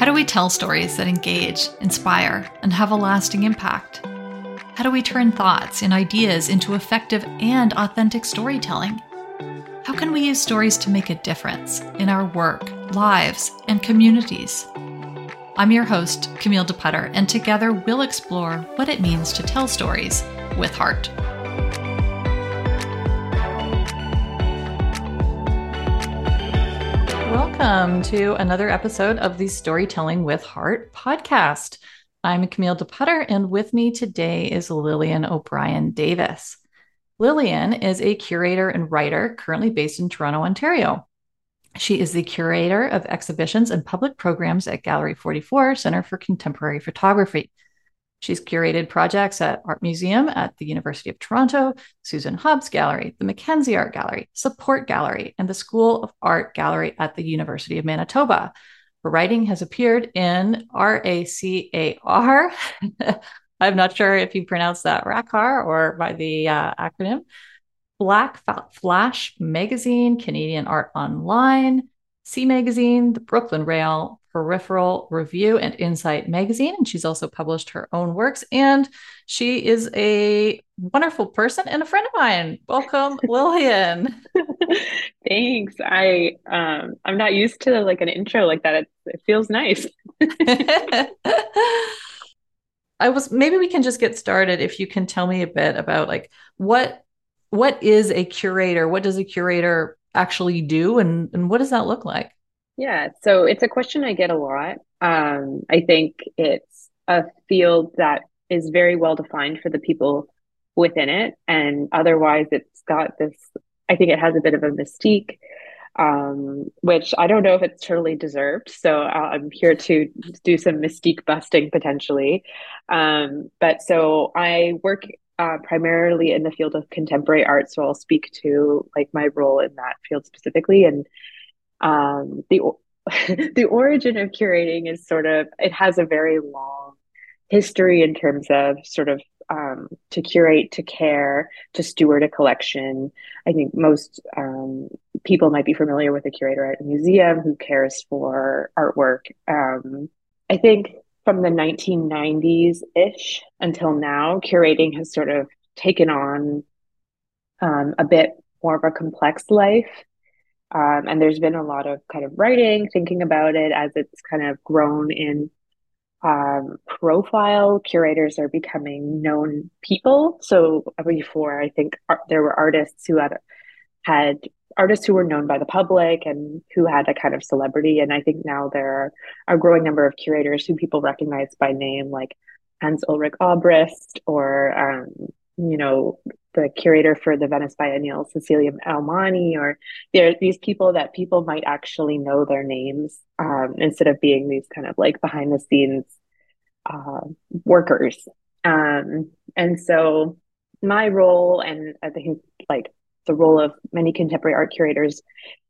How do we tell stories that engage, inspire, and have a lasting impact? How do we turn thoughts and ideas into effective and authentic storytelling? How can we use stories to make a difference in our work, lives, and communities? I'm your host, Camille DePutter, and together we'll explore what it means to tell stories with heart. Welcome to another episode of the Storytelling with Heart podcast. I'm Camille DePutter, and with me today is Lillian O'Brien Davis. Lillian is a curator and writer currently based in Toronto, Ontario. She is the curator of exhibitions and public programs at Gallery 44 Center for Contemporary Photography. She's curated projects at Art Museum at the University of Toronto, Susan Hobbs Gallery, the Mackenzie Art Gallery, Support Gallery, and the School of Art Gallery at the University of Manitoba. Her writing has appeared in RACAR. I'm not sure if you pronounce that RACAR or by the uh, acronym. Black Flash Magazine, Canadian Art Online, C Magazine, the Brooklyn Rail, Peripheral Review and Insight magazine. And she's also published her own works. And she is a wonderful person and a friend of mine. Welcome, Lillian. Thanks. I um I'm not used to like an intro like that. It, it feels nice. I was maybe we can just get started if you can tell me a bit about like what what is a curator? What does a curator actually do and, and what does that look like? Yeah, so it's a question I get a lot. Um, I think it's a field that is very well defined for the people within it, and otherwise, it's got this. I think it has a bit of a mystique, um, which I don't know if it's totally deserved. So I'm here to do some mystique busting potentially. Um, but so I work uh, primarily in the field of contemporary art, so I'll speak to like my role in that field specifically and um, the the origin of curating is sort of it has a very long history in terms of sort of um, to curate, to care, to steward a collection. I think most um, people might be familiar with a curator at a museum who cares for artwork. Um, I think from the 1990s ish until now, curating has sort of taken on um, a bit more of a complex life. Um, and there's been a lot of kind of writing, thinking about it as it's kind of grown in um, profile. Curators are becoming known people. So before, I think art, there were artists who had had artists who were known by the public and who had a kind of celebrity. And I think now there are a growing number of curators who people recognize by name, like Hans Ulrich Obrist or um, you know the curator for the Venice Biennial, Cecilia Alemani, or there these people that people might actually know their names um, instead of being these kind of like behind the scenes uh, workers. Um, and so my role, and I think like the role of many contemporary art curators,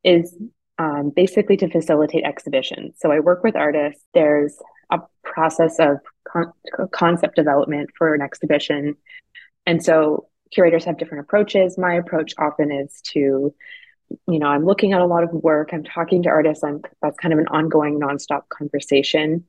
is um, basically to facilitate exhibitions. So I work with artists. There's a process of con- concept development for an exhibition. And so curators have different approaches. My approach often is to, you know, I'm looking at a lot of work, I'm talking to artists, I'm that's kind of an ongoing nonstop conversation.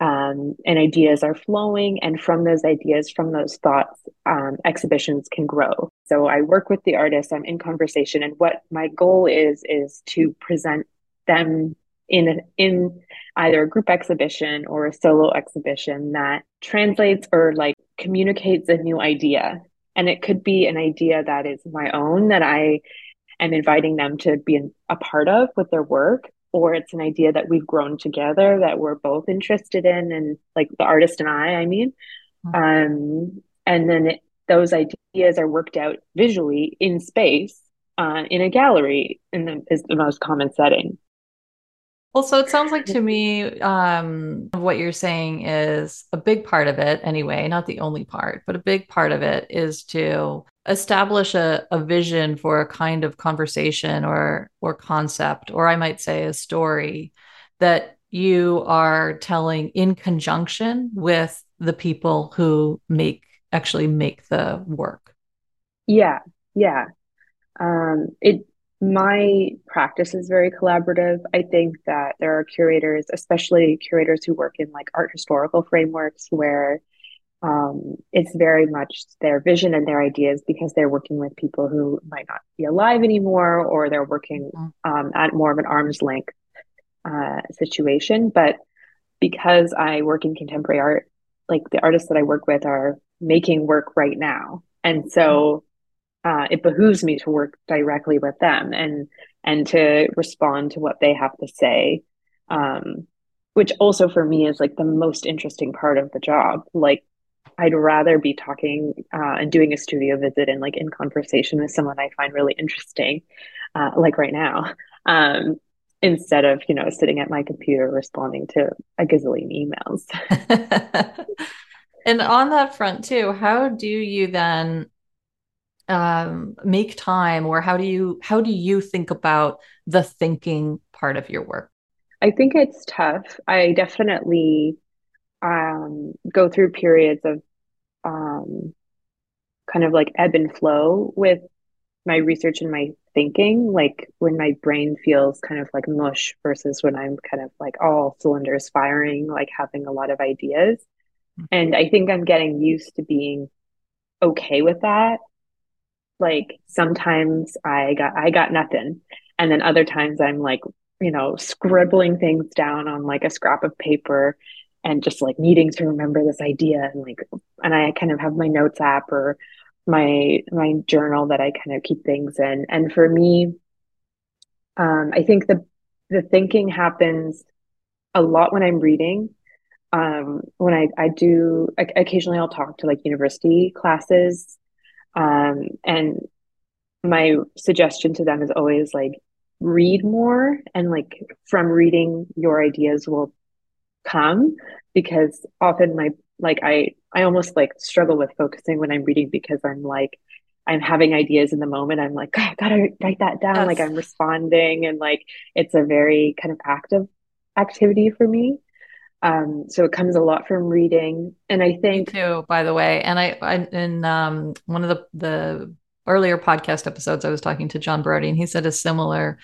Um, and ideas are flowing, and from those ideas, from those thoughts, um, exhibitions can grow. So I work with the artists, I'm in conversation, and what my goal is is to present them in a, in either a group exhibition or a solo exhibition that translates or like communicates a new idea and it could be an idea that is my own that I am inviting them to be a part of with their work, or it's an idea that we've grown together that we're both interested in, and like the artist and I, I mean. Um, and then it, those ideas are worked out visually in space uh, in a gallery in the, is the most common setting. Well, so it sounds like to me, um, what you're saying is a big part of it, anyway, not the only part, but a big part of it is to establish a, a vision for a kind of conversation or or concept, or I might say a story that you are telling in conjunction with the people who make actually make the work. Yeah, yeah. Um, it my practice is very collaborative. I think that there are curators, especially curators who work in like art historical frameworks, where um, it's very much their vision and their ideas because they're working with people who might not be alive anymore, or they're working mm-hmm. um, at more of an arm's length uh, situation. But because I work in contemporary art, like the artists that I work with are making work right now, and so uh, it behooves me to work directly with them and and to respond to what they have to say um, which also for me is like the most interesting part of the job. Like i'd rather be talking uh, and doing a studio visit and like in conversation with someone i find really interesting uh, like right now um, instead of you know sitting at my computer responding to a gazillion emails. And on that front too how do you then um, make time or how do you how do you think about the thinking part of your work? I think it's tough. I definitely um, go through periods of um, kind of like ebb and flow with my research and my thinking like when my brain feels kind of like mush versus when i'm kind of like all cylinders firing like having a lot of ideas. Mm-hmm. and i think i'm getting used to being okay with that like sometimes I got I got nothing. And then other times I'm like, you know, scribbling things down on like a scrap of paper and just like needing to remember this idea and like and I kind of have my notes app or my my journal that I kind of keep things in. And for me, um, I think the the thinking happens a lot when I'm reading. Um, when I, I do occasionally I'll talk to like university classes um, and my suggestion to them is always like read more and like from reading your ideas will come because often my like I I almost like struggle with focusing when I'm reading because I'm like I'm having ideas in the moment. I'm like, I gotta write that down. Yes. Like I'm responding and like it's a very kind of active activity for me. Um, so it comes a lot from reading, and I think Me too. By the way, and I, I in um, one of the the earlier podcast episodes, I was talking to John Brody, and he said a similar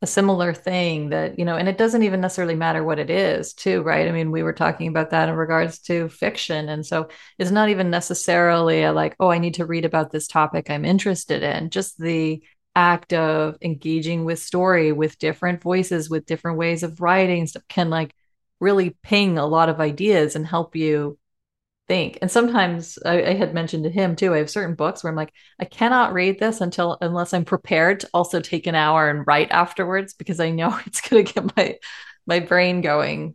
a similar thing that you know, and it doesn't even necessarily matter what it is, too, right? I mean, we were talking about that in regards to fiction, and so it's not even necessarily a like, oh, I need to read about this topic I'm interested in. Just the act of engaging with story with different voices with different ways of writing stuff can like really ping a lot of ideas and help you think. And sometimes I, I, had mentioned to him too, I have certain books where I'm like, I cannot read this until unless I'm prepared to also take an hour and write afterwards because I know it's gonna get my my brain going.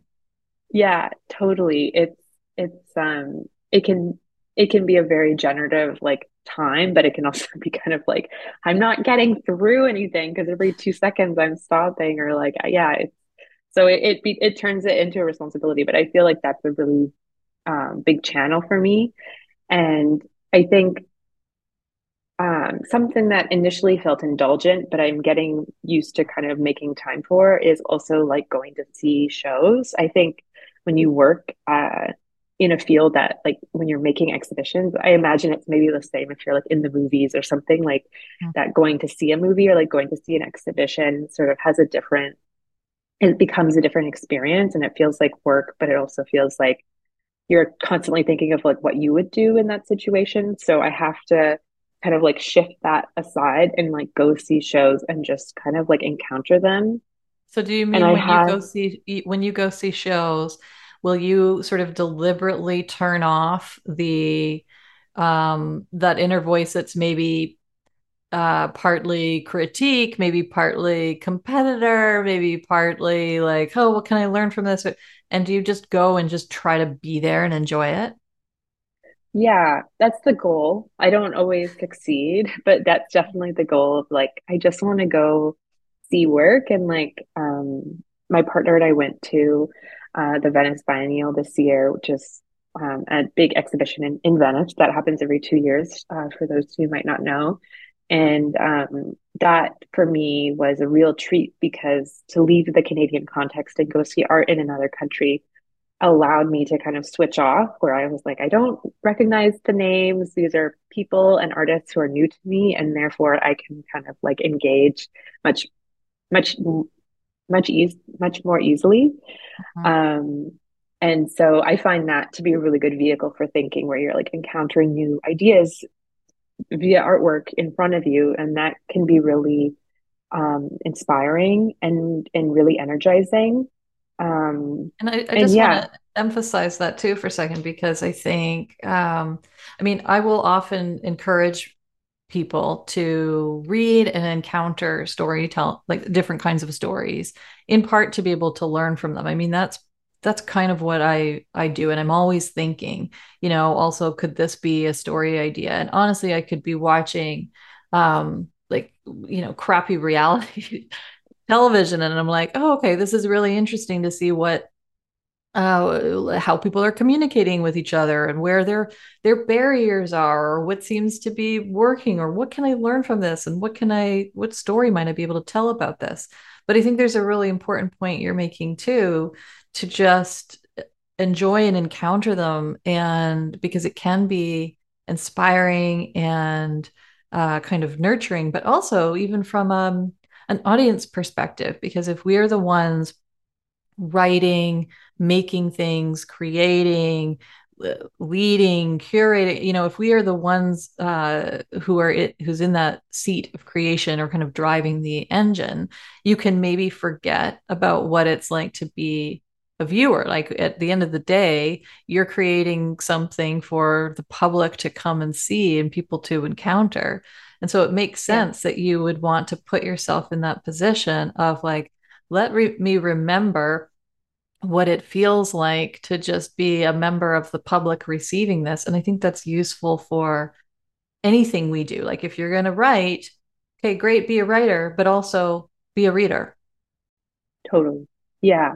Yeah, totally. It's it's um it can it can be a very generative like time, but it can also be kind of like I'm not getting through anything because every two seconds I'm stopping or like yeah, it's so it it, be, it turns it into a responsibility but i feel like that's a really um, big channel for me and i think um, something that initially felt indulgent but i'm getting used to kind of making time for is also like going to see shows i think when you work uh, in a field that like when you're making exhibitions i imagine it's maybe the same if you're like in the movies or something like mm-hmm. that going to see a movie or like going to see an exhibition sort of has a different it becomes a different experience and it feels like work, but it also feels like you're constantly thinking of like what you would do in that situation. So I have to kind of like shift that aside and like go see shows and just kind of like encounter them. So do you mean and when have, you go see when you go see shows, will you sort of deliberately turn off the um that inner voice that's maybe uh, partly critique, maybe partly competitor, maybe partly like, oh, what can I learn from this? And do you just go and just try to be there and enjoy it? Yeah, that's the goal. I don't always succeed, but that's definitely the goal of like, I just want to go see work. And like, um, my partner and I went to uh, the Venice Biennial this year, which is um, a big exhibition in, in Venice that happens every two years, uh, for those who might not know. And um, that for me was a real treat because to leave the Canadian context and go see art in another country allowed me to kind of switch off where I was like, I don't recognize the names. These are people and artists who are new to me, and therefore I can kind of like engage much, much, much ease, much more easily. Mm-hmm. Um, and so I find that to be a really good vehicle for thinking, where you're like encountering new ideas via artwork in front of you, and that can be really um, inspiring and and really energizing. Um, and I, I just yeah. want to emphasize that too for a second because I think, um, I mean, I will often encourage people to read and encounter storytelling, like different kinds of stories, in part to be able to learn from them. I mean, that's that's kind of what I I do, and I'm always thinking, you know, also could this be a story idea? And honestly, I could be watching, um, like you know, crappy reality television and i'm like oh okay this is really interesting to see what uh, how people are communicating with each other and where their their barriers are or what seems to be working or what can i learn from this and what can i what story might i be able to tell about this but i think there's a really important point you're making too to just enjoy and encounter them and because it can be inspiring and uh, kind of nurturing but also even from um, an audience perspective because if we're the ones writing making things creating leading curating you know if we are the ones uh, who are it who's in that seat of creation or kind of driving the engine you can maybe forget about what it's like to be a viewer like at the end of the day you're creating something for the public to come and see and people to encounter and so it makes sense yeah. that you would want to put yourself in that position of like, let re- me remember what it feels like to just be a member of the public receiving this. And I think that's useful for anything we do. Like if you're going to write, okay, great, be a writer, but also be a reader. Totally. Yeah.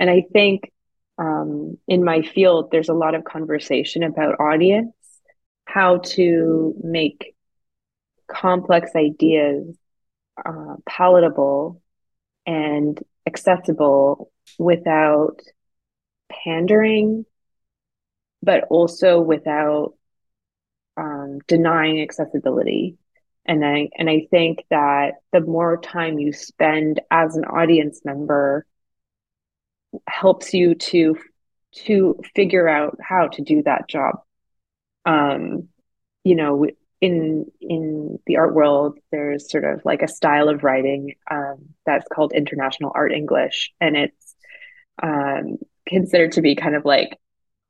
And I think um, in my field, there's a lot of conversation about audience, how to make complex ideas uh, palatable and accessible without pandering, but also without um, denying accessibility. And I and I think that the more time you spend as an audience member helps you to to figure out how to do that job. Um, you know, in in the art world there's sort of like a style of writing um, that's called international art english and it's um, considered to be kind of like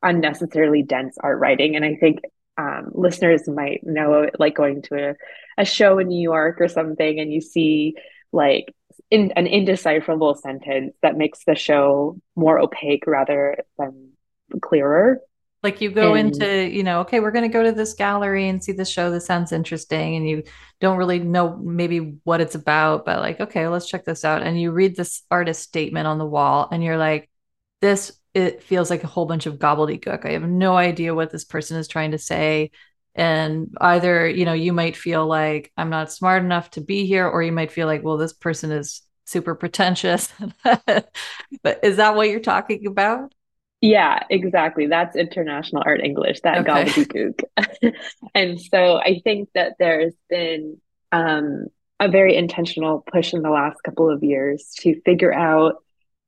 unnecessarily dense art writing and i think um, listeners might know like going to a, a show in new york or something and you see like in, an indecipherable sentence that makes the show more opaque rather than clearer like you go and, into, you know, okay, we're going to go to this gallery and see this show. This sounds interesting. And you don't really know maybe what it's about, but like, okay, let's check this out. And you read this artist statement on the wall and you're like, this, it feels like a whole bunch of gobbledygook. I have no idea what this person is trying to say. And either, you know, you might feel like I'm not smart enough to be here, or you might feel like, well, this person is super pretentious. but is that what you're talking about? Yeah, exactly. That's international art English, that okay. gobbledygook. and so I think that there's been um, a very intentional push in the last couple of years to figure out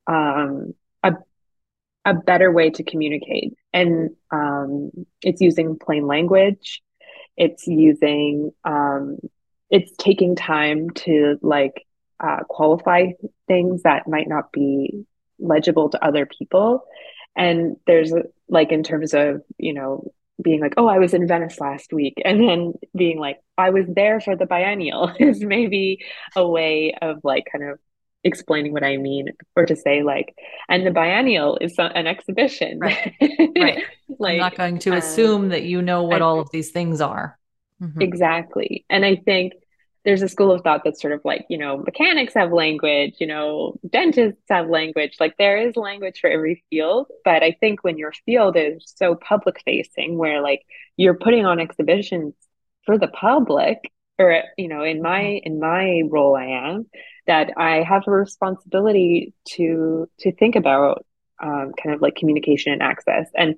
um, a, a better way to communicate. And um, it's using plain language, it's using, um, it's taking time to like uh, qualify things that might not be legible to other people. And there's like in terms of you know being like oh i was in venice last week and then being like i was there for the biennial is maybe a way of like kind of explaining what i mean or to say like and the biennial is an exhibition right right like, i'm not going to um, assume that you know what I, all of these things are mm-hmm. exactly and i think there's a school of thought that's sort of like, you know, mechanics have language, you know, dentists have language. Like there is language for every field. But I think when your field is so public facing, where like you're putting on exhibitions for the public, or you know, in my in my role I am, that I have a responsibility to to think about um, kind of like communication and access. And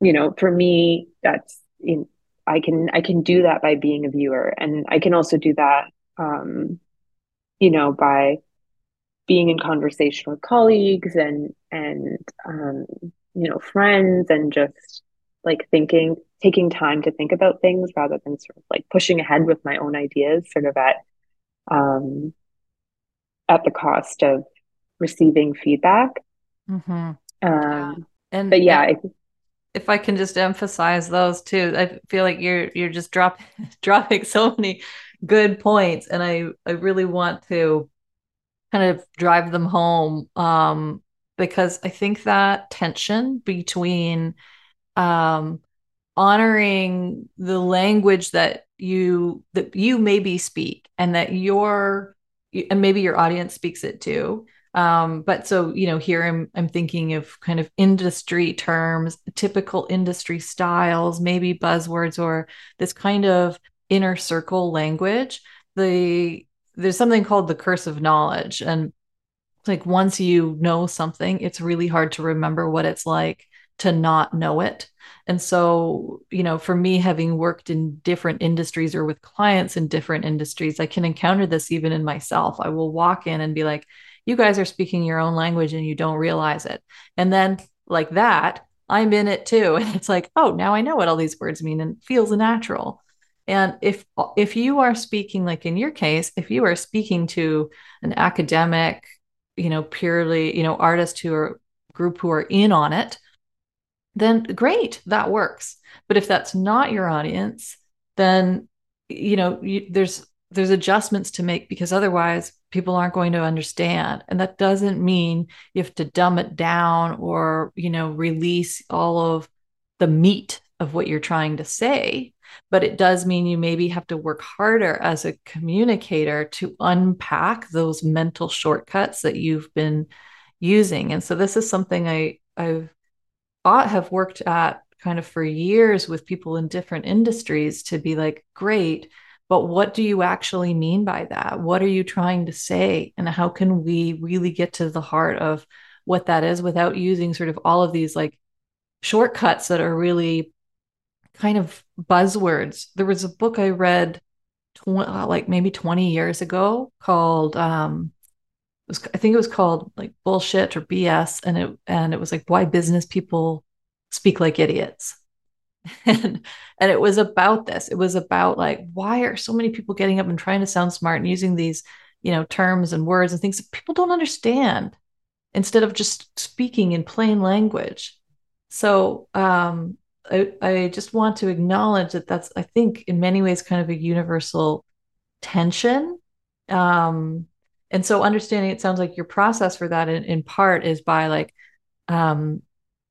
you know, for me, that's in, I can I can do that by being a viewer, and I can also do that, um, you know, by being in conversation with colleagues and and um, you know friends, and just like thinking, taking time to think about things rather than sort of like pushing ahead with my own ideas, sort of at um, at the cost of receiving feedback. Mm-hmm. Um, yeah. And but yeah, and, if I can just emphasize those too, I feel like you're you're just drop, dropping so many good points, and I I really want to kind of drive them home um, because I think that tension between um, honoring the language that you that you maybe speak and that your and maybe your audience speaks it too um, but so, you know, here I'm I'm thinking of kind of industry terms, typical industry styles, maybe buzzwords or this kind of inner circle language. The there's something called the curse of knowledge. And like once you know something, it's really hard to remember what it's like to not know it. And so, you know, for me, having worked in different industries or with clients in different industries, I can encounter this even in myself. I will walk in and be like, you guys are speaking your own language and you don't realize it. And then, like that, I'm in it too. And it's like, oh, now I know what all these words mean and feels natural. And if if you are speaking, like in your case, if you are speaking to an academic, you know, purely, you know, artist who are group who are in on it, then great, that works. But if that's not your audience, then you know, you, there's there's adjustments to make because otherwise people aren't going to understand. And that doesn't mean you have to dumb it down or you know release all of the meat of what you're trying to say. But it does mean you maybe have to work harder as a communicator to unpack those mental shortcuts that you've been using. And so this is something i i've have worked at kind of for years with people in different industries to be like great but what do you actually mean by that? What are you trying to say? And how can we really get to the heart of what that is without using sort of all of these like shortcuts that are really kind of buzzwords? There was a book I read tw- uh, like maybe 20 years ago called um was, I think it was called like bullshit or BS and it and it was like why business people speak like idiots. And and it was about this. It was about like why are so many people getting up and trying to sound smart and using these you know terms and words and things that people don't understand instead of just speaking in plain language. So um I, I just want to acknowledge that that's i think in many ways kind of a universal tension. Um and so understanding it sounds like your process for that in, in part is by like um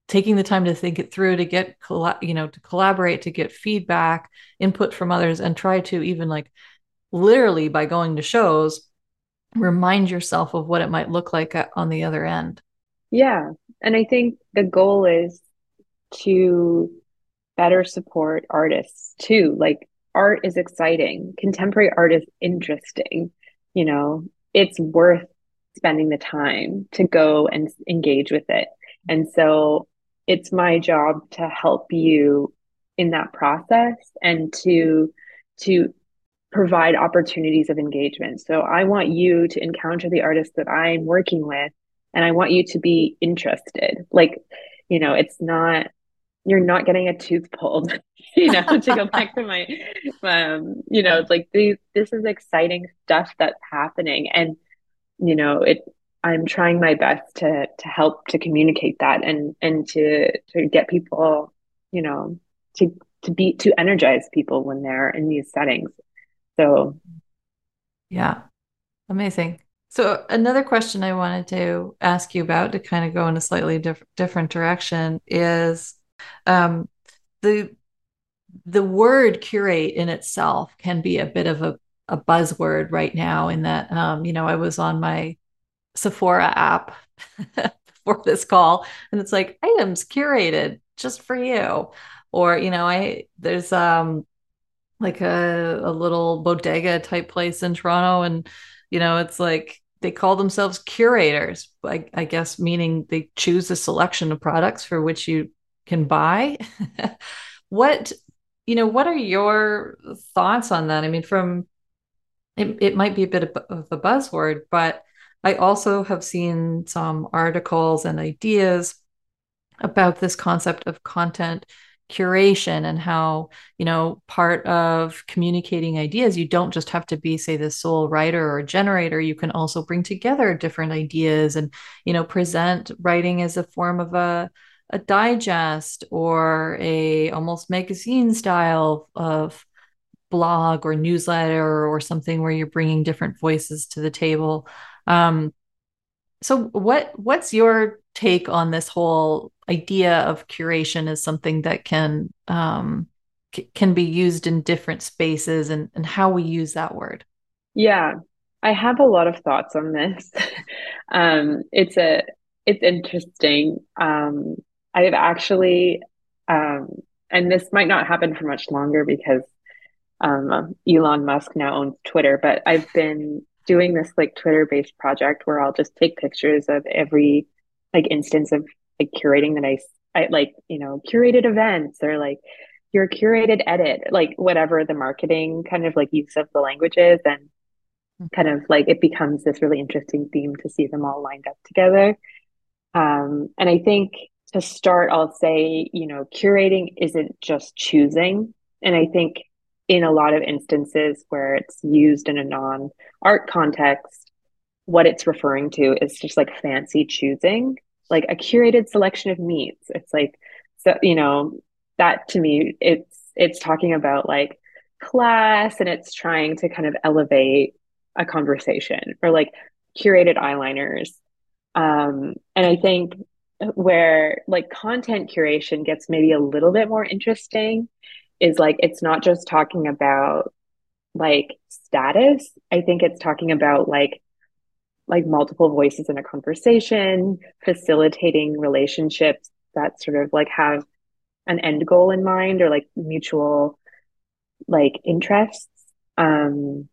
taking the time to think it through to get you know to collaborate to get feedback input from others and try to even like literally by going to shows remind yourself of what it might look like on the other end. Yeah. And i think the goal is to better support artists too. Like art is exciting. Contemporary art is interesting you know it's worth spending the time to go and engage with it and so it's my job to help you in that process and to to provide opportunities of engagement. So I want you to encounter the artists that I'm working with and I want you to be interested. Like, you know, it's not you're not getting a tooth pulled, you know, to go back to my um, you know, it's like these this is exciting stuff that's happening and you know, it I'm trying my best to to help to communicate that and and to to get people, you know, to to be to energize people when they're in these settings. So yeah. Amazing. So another question I wanted to ask you about to kind of go in a slightly diff- different direction is um, the the word curate in itself can be a bit of a, a buzzword right now in that um, you know I was on my Sephora app for this call and it's like items curated just for you or you know I there's um like a, a little bodega type place in Toronto and you know it's like they call themselves curators. I, I guess meaning they choose a selection of products for which you can buy. what you know, what are your thoughts on that? I mean, from it, it might be a bit of, a buzzword, but I also have seen some articles and ideas about this concept of content curation and how you know part of communicating ideas you don't just have to be say the sole writer or generator you can also bring together different ideas and you know present writing as a form of a a digest or a almost magazine style of blog or newsletter or something where you're bringing different voices to the table. Um, so what what's your take on this whole idea of curation as something that can um, c- can be used in different spaces and, and how we use that word? Yeah i have a lot of thoughts on this. Um, it's a it's interesting um, i've actually um, and this might not happen for much longer because um, elon musk now owns twitter but i've been doing this like Twitter based project where I'll just take pictures of every like instance of like curating that I, I like, you know, curated events or like your curated edit, like whatever the marketing kind of like use of the languages and kind of like it becomes this really interesting theme to see them all lined up together. Um, and I think to start, I'll say, you know, curating isn't just choosing. And I think in a lot of instances where it's used in a non art context, what it's referring to is just like fancy choosing, like a curated selection of meats. It's like, so, you know, that to me, it's, it's talking about like class and it's trying to kind of elevate a conversation or like curated eyeliners. Um, and I think where like content curation gets maybe a little bit more interesting is like it's not just talking about like status. I think it's talking about like like multiple voices in a conversation, facilitating relationships that sort of like have an end goal in mind or like mutual like interests. Um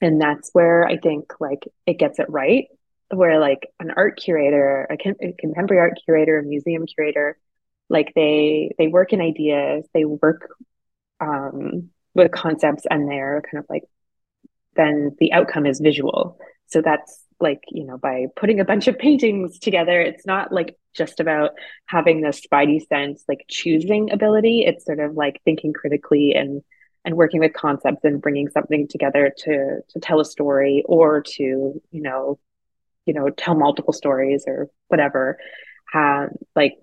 and that's where I think like it gets it right where like an art curator, a, a contemporary art curator, a museum curator, like they they work in ideas, they work um, with concepts and they're kind of like then the outcome is visual. So that's like you know by putting a bunch of paintings together it's not like just about having the spidey sense like choosing ability. It's sort of like thinking critically and and working with concepts and bringing something together to to tell a story or to you know you know tell multiple stories or whatever have like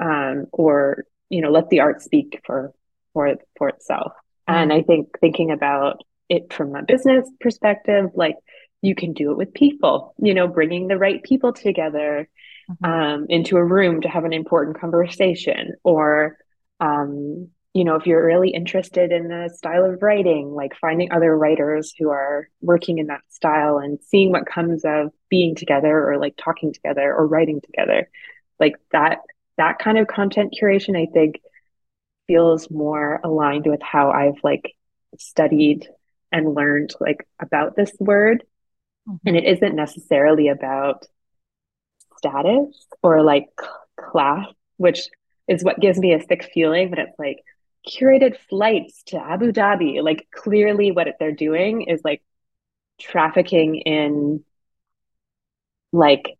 um or you know let the art speak for for for itself. Mm-hmm. And I think thinking about it from a business perspective, like you can do it with people, you know, bringing the right people together mm-hmm. um, into a room to have an important conversation or, um, you know, if you're really interested in the style of writing, like finding other writers who are working in that style and seeing what comes of being together or like talking together or writing together, like that, that kind of content curation, I think feels more aligned with how I've like studied and learned like about this word. Mm-hmm. And it isn't necessarily about status or like class, which is what gives me a sick feeling, but it's like curated flights to Abu Dhabi. Like clearly what they're doing is like trafficking in like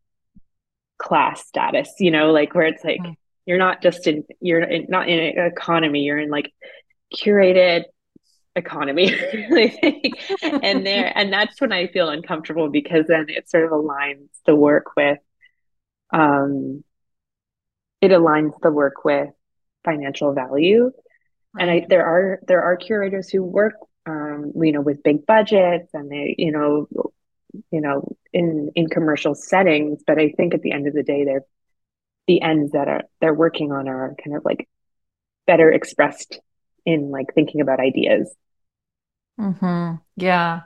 class status, you know, like where it's like mm-hmm you're not just in you're in, not in an economy you're in like curated economy. And there and that's when i feel uncomfortable because then it sort of aligns the work with um it aligns the work with financial value and i there are there are curators who work um you know with big budgets and they you know you know in in commercial settings but i think at the end of the day they're the ends that are they're working on are kind of like better expressed in like thinking about ideas. Mm-hmm. Yeah.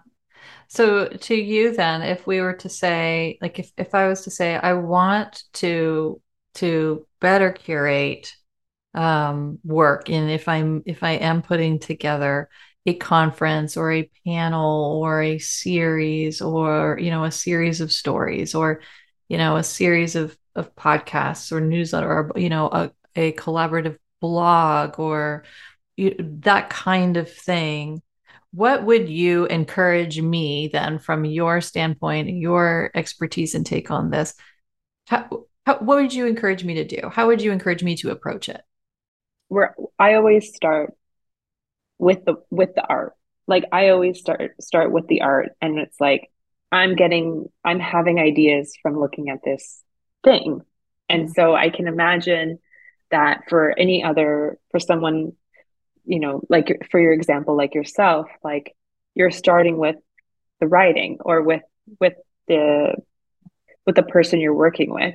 So to you then, if we were to say, like if, if I was to say I want to to better curate um work. And if I'm if I am putting together, a conference or a panel or a series or you know a series of stories or you know a series of of podcasts or newsletter or you know a, a collaborative blog or you, that kind of thing what would you encourage me then from your standpoint your expertise and take on this? How, how, what would you encourage me to do? How would you encourage me to approach it where i always start with the with the art like i always start start with the art and it's like i'm getting i'm having ideas from looking at this thing and mm-hmm. so i can imagine that for any other for someone you know like for your example like yourself like you're starting with the writing or with with the with the person you're working with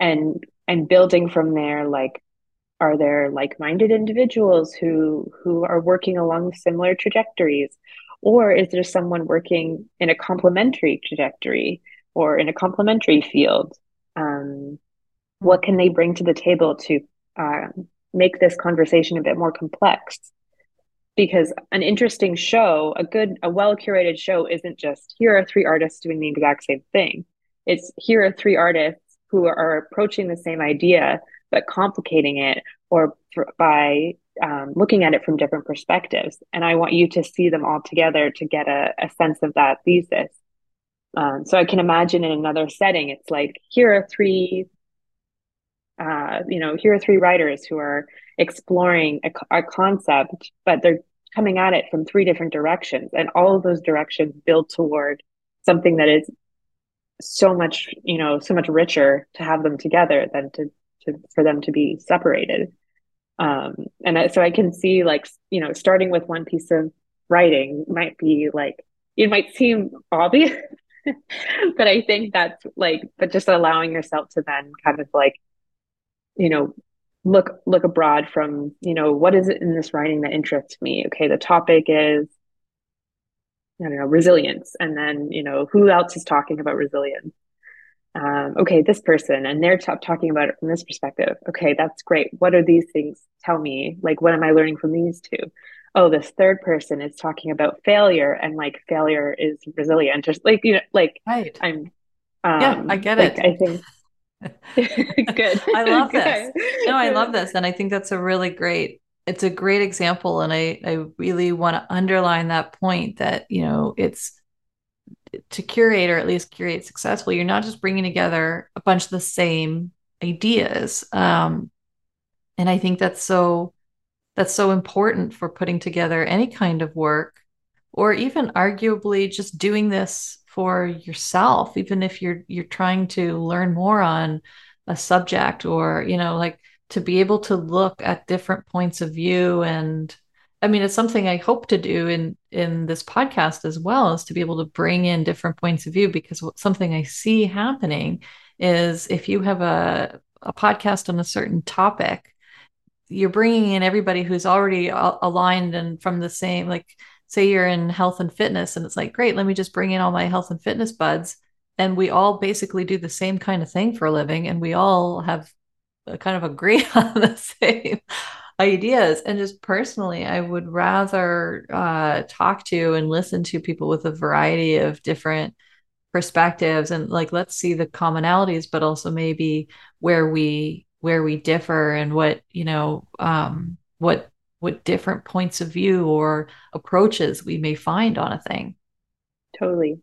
and and building from there like are there like-minded individuals who who are working along similar trajectories? Or is there someone working in a complementary trajectory or in a complementary field? Um, what can they bring to the table to uh, make this conversation a bit more complex? Because an interesting show a good a well curated show isn't just here are three artists doing the exact same thing. It's here are three artists who are approaching the same idea but complicating it or by um, looking at it from different perspectives. And i want you to see them all together to get a, a sense of that thesis. Um, so i can imagine in another setting it's like here are three uh, you know, here are three writers who are exploring a, a concept, but they're coming at it from three different directions, and all of those directions build toward something that is so much, you know, so much richer to have them together than to, to for them to be separated. Um, and I, so I can see, like, you know, starting with one piece of writing might be like it might seem obvious but i think that's like but just allowing yourself to then kind of like you know look look abroad from you know what is it in this writing that interests me? Okay the topic is i don't know resilience. And then you know who else is talking about resilience um, okay this person and they're t- talking about it from this perspective okay that's great what are these things tell me like what am i learning from these two oh this third person is talking about failure and like failure is resilient just like you know like right i'm um, yeah i get like, it i think Good. I love this. No, I love this. And I think that's a really great, it's a great example. And I, I really want to underline that point that, you know, it's to curate or at least curate successfully. You're not just bringing together a bunch of the same ideas. Um, and I think that's so, that's so important for putting together any kind of work or even arguably just doing this for yourself even if you're you're trying to learn more on a subject or you know like to be able to look at different points of view and i mean it's something i hope to do in in this podcast as well is to be able to bring in different points of view because something i see happening is if you have a a podcast on a certain topic you're bringing in everybody who's already aligned and from the same like say you're in health and fitness and it's like great let me just bring in all my health and fitness buds. And we all basically do the same kind of thing for a living and we all have kind of agree on the same ideas and just personally i would rather uh, talk to and listen to people with a variety of different perspectives and like let's see the commonalities but also maybe where we where we differ and what you know um what what different points of view or approaches we may find on a thing. Totally.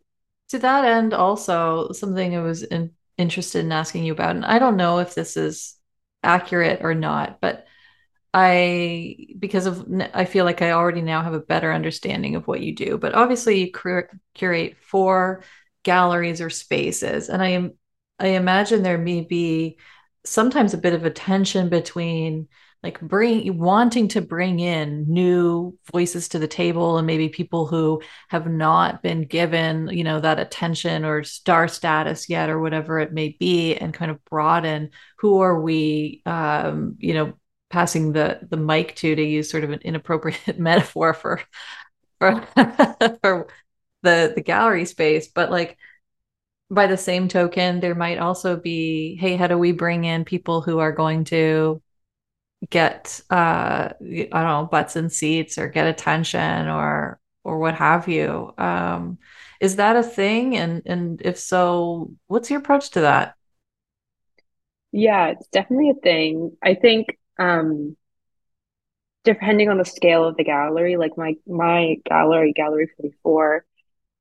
To that end, also something I was in, interested in asking you about, and I don't know if this is accurate or not, but I because of I feel like I already now have a better understanding of what you do. But obviously, you cur- curate for galleries or spaces, and I am I imagine there may be sometimes a bit of a tension between like bring wanting to bring in new voices to the table and maybe people who have not been given you know that attention or star status yet or whatever it may be and kind of broaden who are we um you know passing the the mic to to use sort of an inappropriate metaphor for for for the the gallery space but like by the same token there might also be hey how do we bring in people who are going to get uh I don't know butts and seats or get attention or or what have you. Um, is that a thing? And and if so, what's your approach to that? Yeah, it's definitely a thing. I think um depending on the scale of the gallery, like my my gallery, Gallery 44,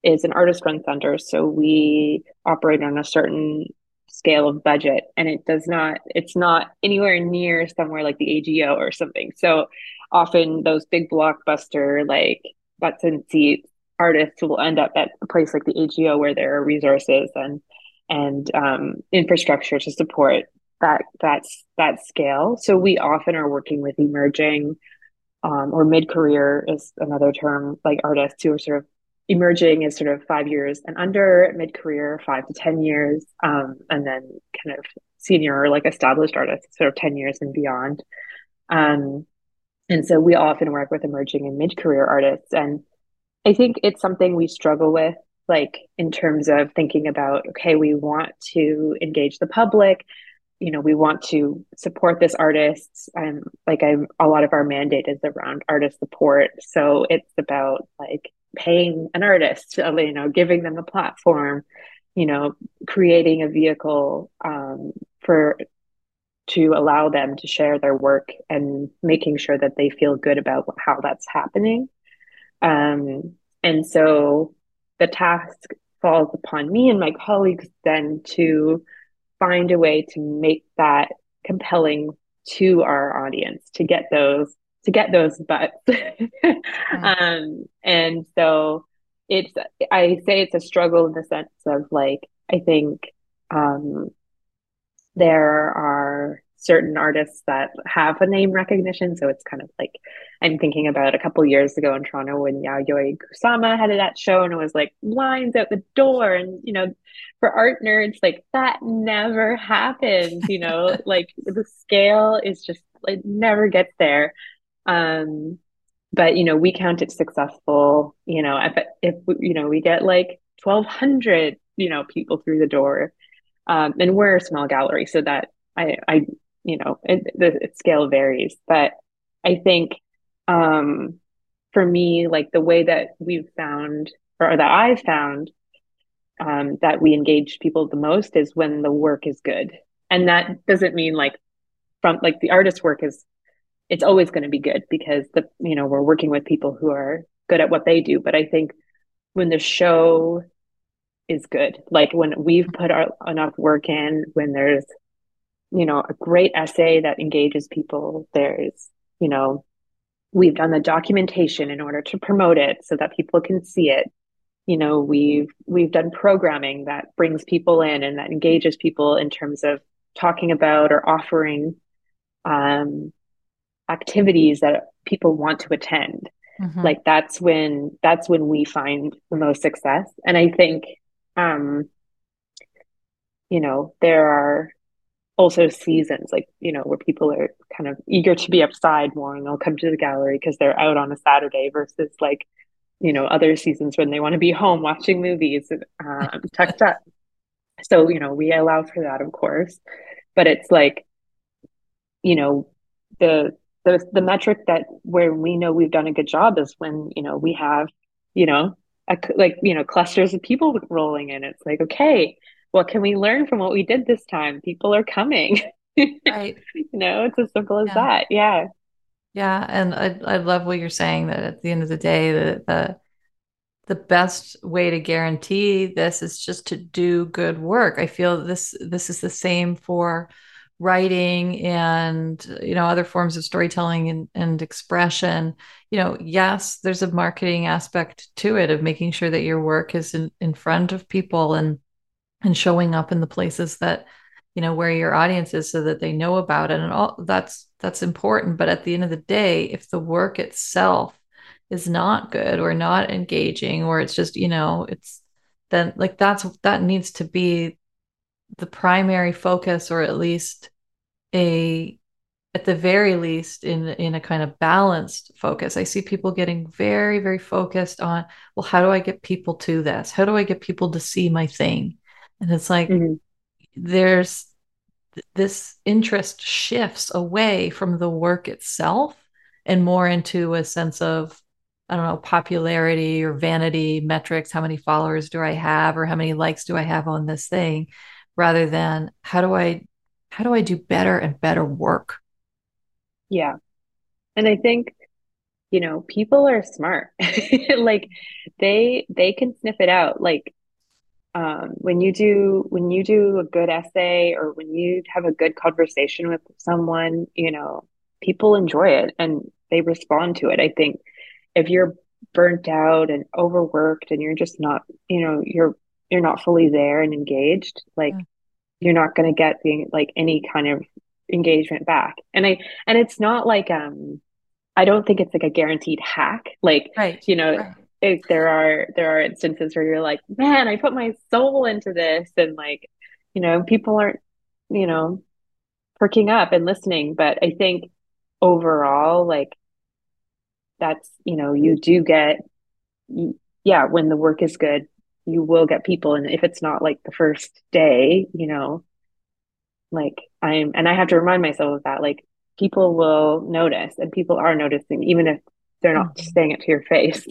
is an artist run center. So we operate on a certain scale of budget and it does not it's not anywhere near somewhere like the AGO or something. So often those big blockbuster like butts and seats artists will end up at a place like the AGO where there are resources and and um, infrastructure to support that that's that scale. So we often are working with emerging um, or mid career is another term, like artists who are sort of emerging is sort of five years and under, mid career five to ten years, um, and then kind of senior or like established artists, sort of ten years and beyond. Um, and so we often work with emerging and mid career artists, and I think it's something we struggle with like in terms of thinking about okay we want to engage the public you know we want to support this artist and like i'm a lot of our mandate is around artist support. So it's about like paying an artist you know giving them a platform you know creating a vehicle um, for to allow them to share their work and making sure that they feel good about how that's happening. Um, and so the task falls upon me and my colleagues then to find a way to make that compelling to our audience to get those to get those butts. Um, and so it's i say it's a struggle in the sense of like i think um, there are certain artists that have a name recognition. So it's kind of like I'm thinking about a couple years ago in Toronto when Yayoi Kusama had that show and it was like lines out the door. And, you know, for art nerds, like that never happens, you know, like the scale is just, it never gets there. Um, but, you know, we count it successful, you know, if, if, you know, we get like 1200, you know, people through the door. Um, and we're a small gallery, so that I, I you know, it, the scale varies. But I think um, for me, like the way that we've found, or that I've found, um, that we engage people the most is when the work is good. And that doesn't mean like from like the artist work is it's always going to be good because the you know we're working with people who are good at what they do but i think when the show is good like when we've put our, enough work in when there's you know, a great essay that engages people. There's, you know, we've done the documentation in order to promote it so that people can see it. You know, we've we've done programming that brings people in and that engages people in terms of talking about or offering um, activities that people want to attend. Mm-hmm. Like that's when that's when we find the most success. And I think um, you know, there are also seasons like you know where people are kind of eager to be outside more and they'll come to the gallery because they're out on a saturday versus like you know other seasons when they want to be home watching movies um, tucked up. So you know we allow for that of course. But it's like you know the the the metric that where we know we've done a good job is when you know we have you know a, like you know clusters of people rolling in. It's like okay what can we learn from what we did this time? People are coming. Right. you know, it's as simple as yeah. that. Yeah. Yeah. And I, I love what you're saying that at the end of the day, the, the, the best way to guarantee this is just to do good work. I feel this, this is the same for writing and you know other forms of storytelling and, and expression you know yes there's a marketing aspect to it of making sure that your work is in, in front of people and and showing up in the places that you know where your audience is so that they know about it. And all that's that's important. But at the end of the day if the work itself is not good or not engaging or it's just you know it's then like that's that needs to be the primary focus or at least a at the very least in in a kind of balanced focus. I see people getting very very focused on well how do i get people to this? How do i get people to see my thing and it's like mm-hmm. there's th- this interest shifts away from the work itself and more into a sense of I don't know, popularity or vanity metrics. How many followers do I have or how many likes do I have on this thing rather than how do I how do I do better and better work? Yeah. And I think, you know, people are smart. like they they can sniff it out. Like um, when you do when you do a good essay or when you have a good conversation with someone, you know, people enjoy it and they respond to it. I think if you're burnt out and overworked and you're just not, you know, you're you're not fully there and engaged, like yeah. you're not going to get the like any kind of engagement back. And I and it's not like um I don't think it's like a guaranteed hack. Like, right. you know, right. There are there are instances where you're like, man, I put my soul into this, and like, you know, people aren't, you know, perking up and listening. But I think overall, like, that's you know, you do get, yeah, when the work is good, you will get people, and if it's not like the first day, you know, like I'm, and I have to remind myself of that, like people will notice, and people are noticing, even if they're not mm-hmm. saying it to your face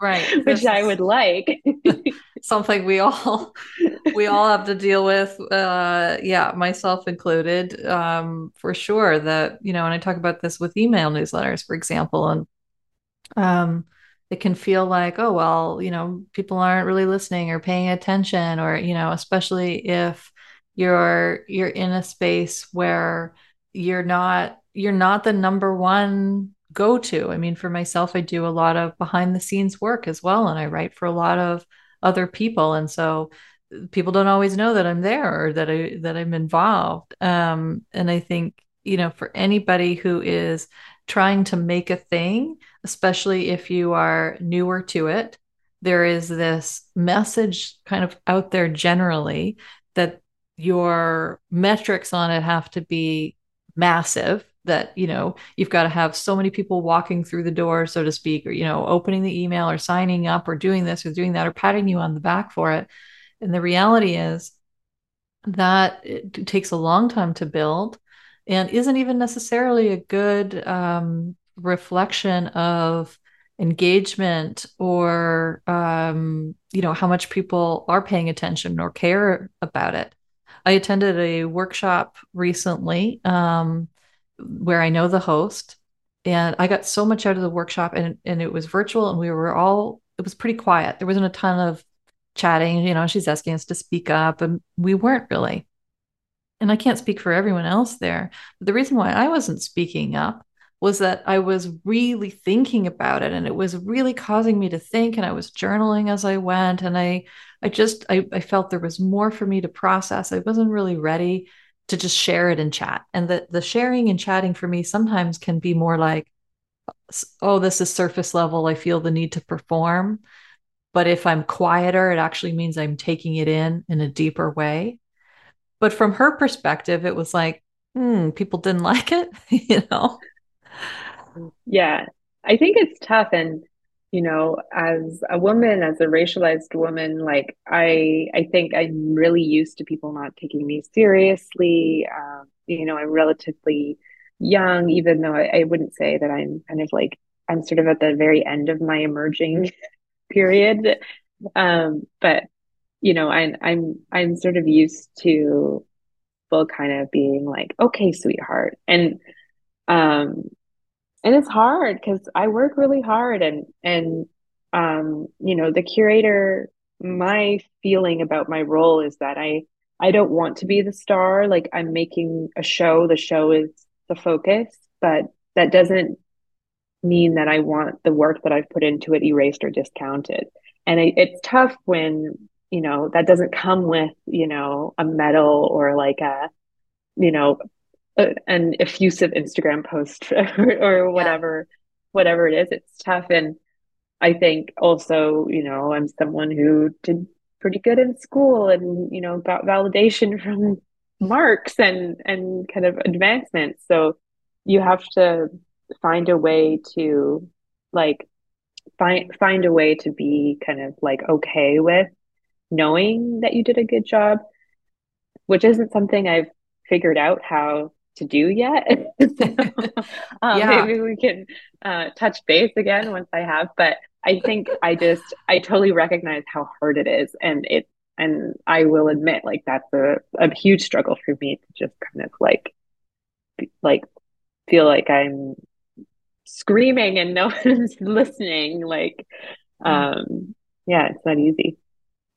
right. Which i would like. Something we all we all have to deal with uh yeah myself included um for sure that you know and i talk about this with email newsletters for example and um it can feel like oh well you know people aren't really listening or paying attention or you know especially if you're you're in a space where you're not you're not the number one go to. I mean, for myself, I do a lot of behind the scenes work as well, and I write for a lot of other people, and so people don't always know that I'm there or that I that I'm involved. Um, and I think you know, for anybody who is trying to make a thing, especially if you are newer to it, there is this message kind of out there generally that your metrics on it have to be massive that you know you've got to have so many people walking through the door so to speak or you know opening the email or signing up or doing this or doing that or patting you on the back for it. And the reality is that it takes a long time to build and isn't even necessarily a good um, reflection of engagement or um, you know how much people are paying attention or care about it. I attended a workshop recently um, where I know the host. And I got so much out of the workshop and, and it was virtual and we were all, it was pretty quiet. There wasn't a ton of chatting, you know, she's asking us to speak up and we weren't really. And I can't speak for everyone else there. But the reason why I wasn't speaking up was that I was really thinking about it and it was really causing me to think and I was journaling as I went and I I just I, I felt there was more for me to process. I wasn't really ready to just share it and chat. And the the sharing and chatting for me sometimes can be more like, oh, this is surface level. I feel the need to perform. But if I'm quieter, it actually means I'm taking it in in a deeper way. But from her perspective, it was like, hmm, people didn't like it, you know? Yeah. I think it's tough. And you know as a woman as a racialized woman like i i think i'm really used to people not taking me seriously um, you know i'm relatively young even though I, I, wouldn't say that i'm kind of like i'm sort of at the very end of my emerging period. Um, but you know i'm i'm i'm sort of used to people kind of being like okay sweetheart. And um and it's hard because I work really hard and and um you know the curator my feeling about my role is that I I don't want to be the star. Like I'm making a show. The show is the focus but that doesn't mean that I want the work that I've put into it erased or discounted. And it's tough when you know that doesn't come with you know a medal or like a you know an effusive Instagram post or, or whatever, yeah. whatever it is. It's tough. And I think also, you know, I'm someone who did pretty good in school and, you know, got validation from marks and, and kind of advancements. So you have to find a way to like find find a way to be kind of like okay with knowing that you did a good job which isn't something I've figured out how to do yet. so, um, yeah. Maybe we can uh, touch base again once I have. But I think I just I totally recognize how hard it is, and it and I will admit like that's a a huge struggle for me to just kind of like like feel like I'm screaming and no one's listening. Like, mm. um, yeah, it's not easy.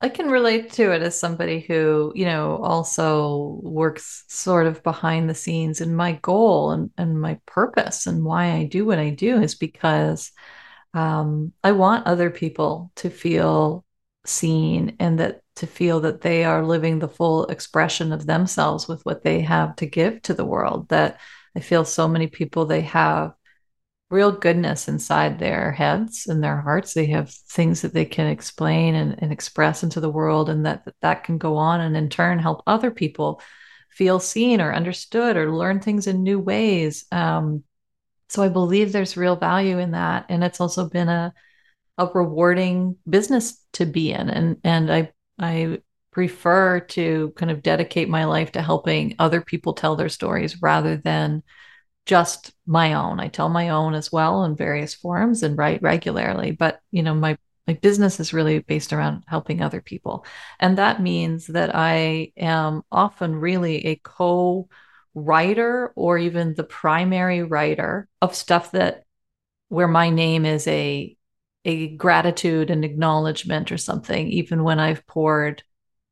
I can relate to it as somebody who, you know, also works sort of behind the scenes. And my goal and, and my purpose and why I do what I do is because um, I want other people to feel seen and that to feel that they are living the full expression of themselves with what they have to give to the world. That I feel so many people, they have real goodness inside their heads and their hearts. They have things that they can explain and, and express into the world, and that that can go on and in turn help other people feel seen or understood or learn things in new ways. Um, so I believe there's real value in that, and it's also been a a rewarding business to be in, and and I I prefer to kind of dedicate my life to helping other people tell their stories rather than just my own. I tell my own as well in various forums and write regularly, but you know, my my business is really based around helping other people. And that means that I am often really a co writer or even the primary writer of stuff that where my name is a a gratitude and acknowledgement or something even when I've poured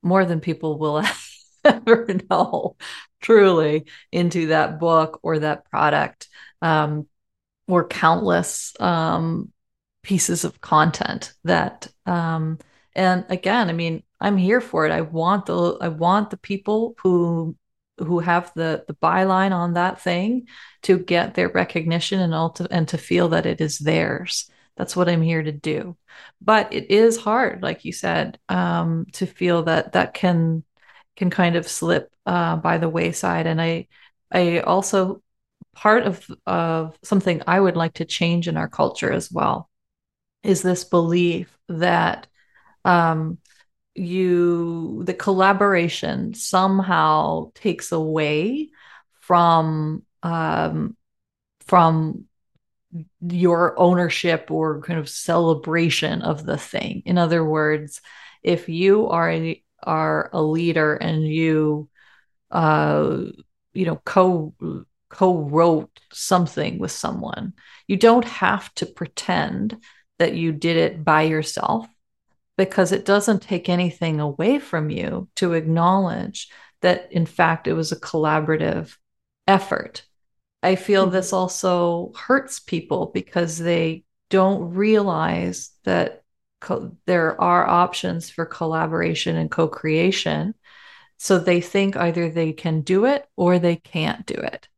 more than people will ever know truly into that book or that product um, or countless um, pieces of content that um, and again i mean i'm here for it. I want the i want the people who who have the the byline on that thing to get their recognition and all and to feel that it is theirs. That's what i'm here to do. But it is hard like you said um, to feel that that can can kind of slip uh, by the wayside. And I, I also part of of something I would like to change in our culture as well is this belief that um, you the collaboration somehow takes away from um, from your ownership or kind of celebration of the thing. In other words, if you are a, are a leader and you uh you know co co-wrote something with someone you don't have to pretend that you did it by yourself because it doesn't take anything away from you to acknowledge that in fact it was a collaborative effort i feel mm-hmm. this also hurts people because they don't realize that co- there are options for collaboration and co-creation so they think either they can do it or they can't do it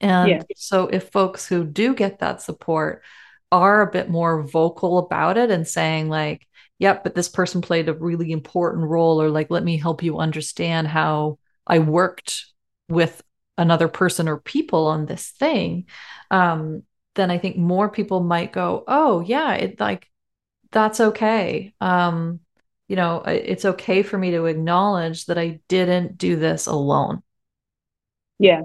and yeah. so if folks who do get that support are a bit more vocal about it and saying like yep but this person played a really important role or like let me help you understand how i worked with another person or people on this thing um, then i think more people might go oh yeah it like that's okay. Um, you know, it's okay for me to acknowledge that I didn't do this alone. Yeah.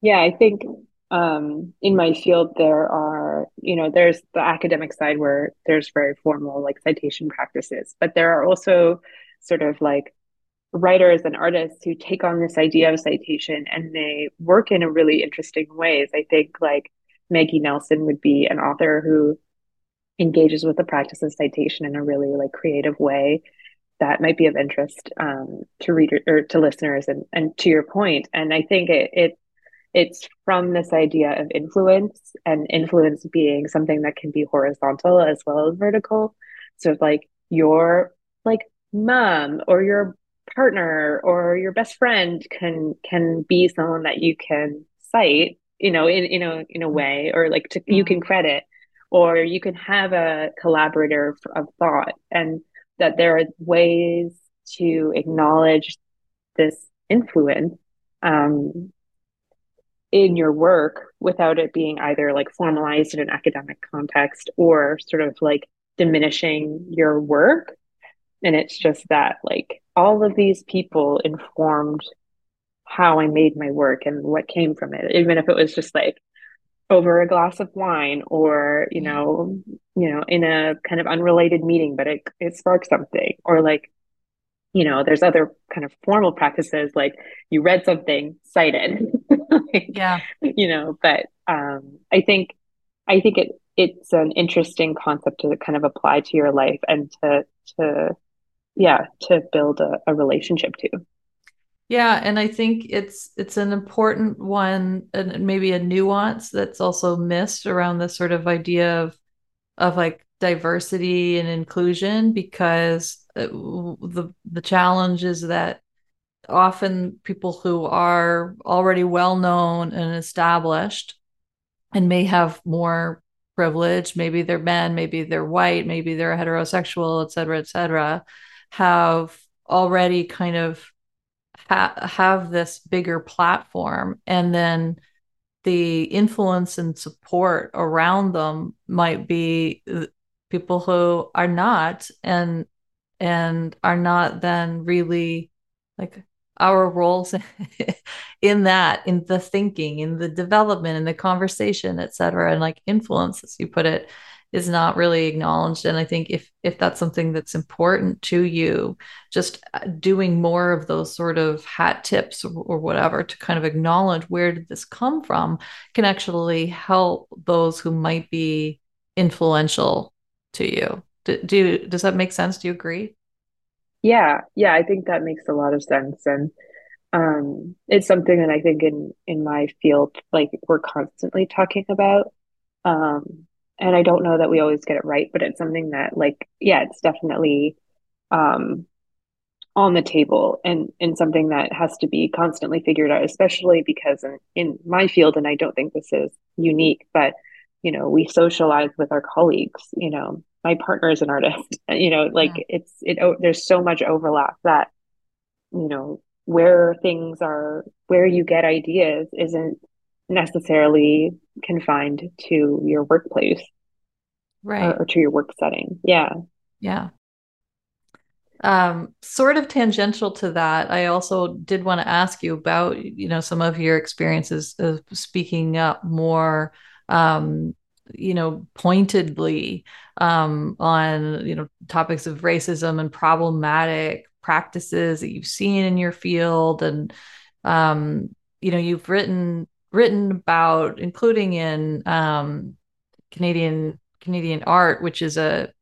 Yeah, I think um, in my field there are, you know, there's the academic side where there's very formal like citation practices, but there are also sort of like writers and artists who take on this idea of citation and they work in a really interesting ways. I think like Maggie Nelson would be an author who engages with the practice of citation in a really like creative way that might be of interest um, to reader or to listeners and and to your point. And i think it, it it's from this idea of influence and influence being something that can be horizontal as well as vertical. So like your like mom or your partner or your best friend can can be someone that you can cite you know in in a in a way or like to, you can mm-hmm. credit or you can have a collaborator of thought and that there are ways to acknowledge this influence um, in your work without it being either like formalized in an academic context or sort of like diminishing your work. And it's just that like all of these people informed how I made my work and what came from it, even if it was just like over a glass of wine or you know you know in a kind of unrelated meeting but it it sparked something. Or like you know there's other kind of formal practices like you read something cited like, yeah. you know but um i think i think it it's an interesting concept to kind of apply to your life and to to yeah to build a, a relationship to yeah, and I think it's it's an important one and maybe a nuance that's also missed around this sort of idea of of like diversity and inclusion because uh, the the challenge is that often people who are already well known and established and may have more privilege maybe they're men maybe they're white maybe they're heterosexual et cetera et cetera have already kind of ha- have this bigger platform and then the influence and support around them might be uh, people who are not and and are not then really like our roles in that in the thinking in the development in the conversation et cetera and like influence as you put it is not really acknowledged. And i think if if that's something that's important to you just uh, doing more of those sort of hat tips or, or whatever to kind of acknowledge where did this come from can actually help those who might be influential to you. Do, do does that make sense? Do you agree? Yeah. Yeah i think that makes a lot of sense. And um, it's something that I think in in my field, like we're constantly talking about. Um, and I don't know that we always get it right, but it's something that like, yeah, it's definitely um on the table and and something that has to be constantly figured out, especially because in, in my field, and I don't think this is unique, but you know, we socialize with our colleagues, you know, my partner is an artist, you know, like yeah. it's it oh, there's so much overlap that, you know, where things are where you get ideas isn't necessarily confined to your workplace right. or, or to your work setting. Yeah. Yeah. Um, sort of tangential to that i also did want to ask you about you know some of your experiences of speaking up more um, you know pointedly um, on you know topics of racism and problematic practices that you've seen in your field. And um, you know you've written written about, including in um, Canadian Canadian Art, which is a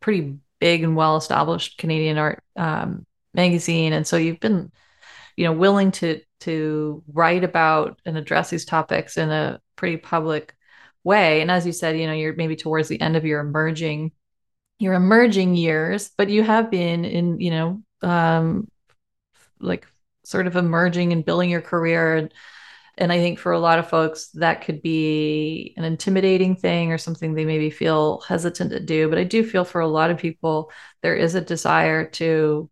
pretty big and well established Canadian art um, magazine, and so you've been, you know, willing to to write about and address these topics in a pretty public way. And as you said, you know, you're maybe towards the end of your emerging your emerging years, but you have been in, you know, um, like sort of emerging and building your career and and I think for a lot of folks, that could be an intimidating thing or something they maybe feel hesitant to do. But I do feel for a lot of people, there is a desire to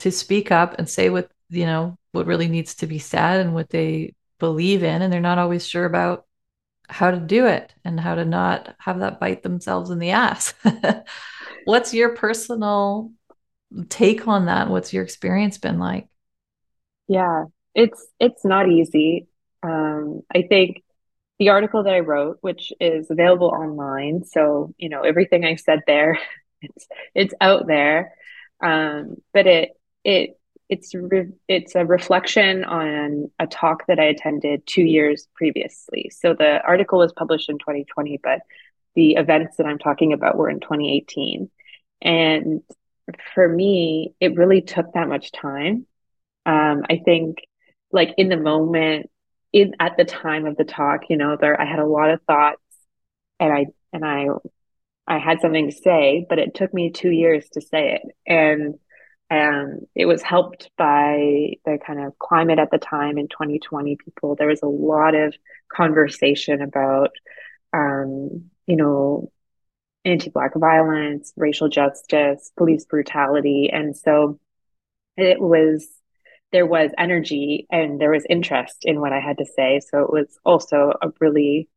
to speak up and say what you know what really needs to be said and what they believe in, and they're not always sure about how to do it and how to not have that bite themselves in the ass. What's your personal take on that? What's your experience been like? Yeah, it's it's not easy. Um, I think the article that I wrote, which is available online, so you know everything I said there, it's it's out there. Um, but it it it's re- it's a reflection on a talk that I attended two years previously. So the article was published in 2020, but the events that I'm talking about were in 2018. And for me, it really took that much time. Um, I think, like in the moment, in at the time of the talk, you know, there I had a lot of thoughts and I and I I had something to say, but it took me two years to say it. And um, it was helped by the kind of climate at the time in 2020 people there was a lot of conversation about um, you know anti-black violence racial justice police brutality and so it was there was energy and there was interest in what I had to say. So it was also a really,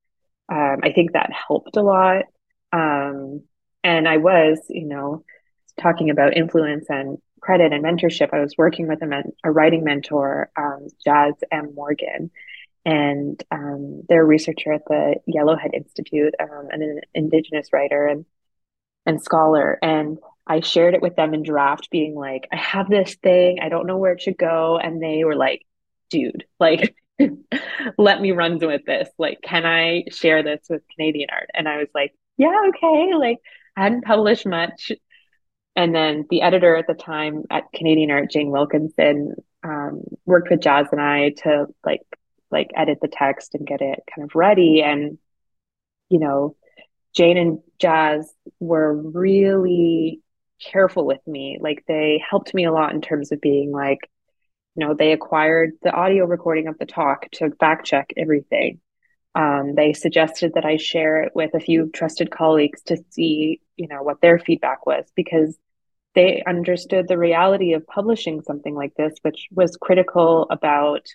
um, I think that helped a lot. Um, and I was, you know, talking about influence and credit and mentorship, I was working with a, men- a writing mentor, um, Jas M. Morgan, and um, they're a researcher at the Yellowhead Institute um, and an Indigenous writer and and scholar. And I shared it with them in draft, being like, I have this thing, I don't know where it should go. And they were like, dude, like, let me run with this. Like, can I share this with Canadian art? And I was like, yeah, okay. Like, I hadn't published much. And then the editor at the time at Canadian Art, Jayne Wilkinson, um, worked with Jas and I to like like edit the text and get it kind of ready. And you know, Jayne and Jas were really careful with me. Like they helped me a lot in terms of being like, you know, they acquired the audio recording of the talk to fact check everything. Um, they suggested that I share it with a few trusted colleagues to see, you know, what their feedback was because they understood the reality of publishing something like this, which was critical about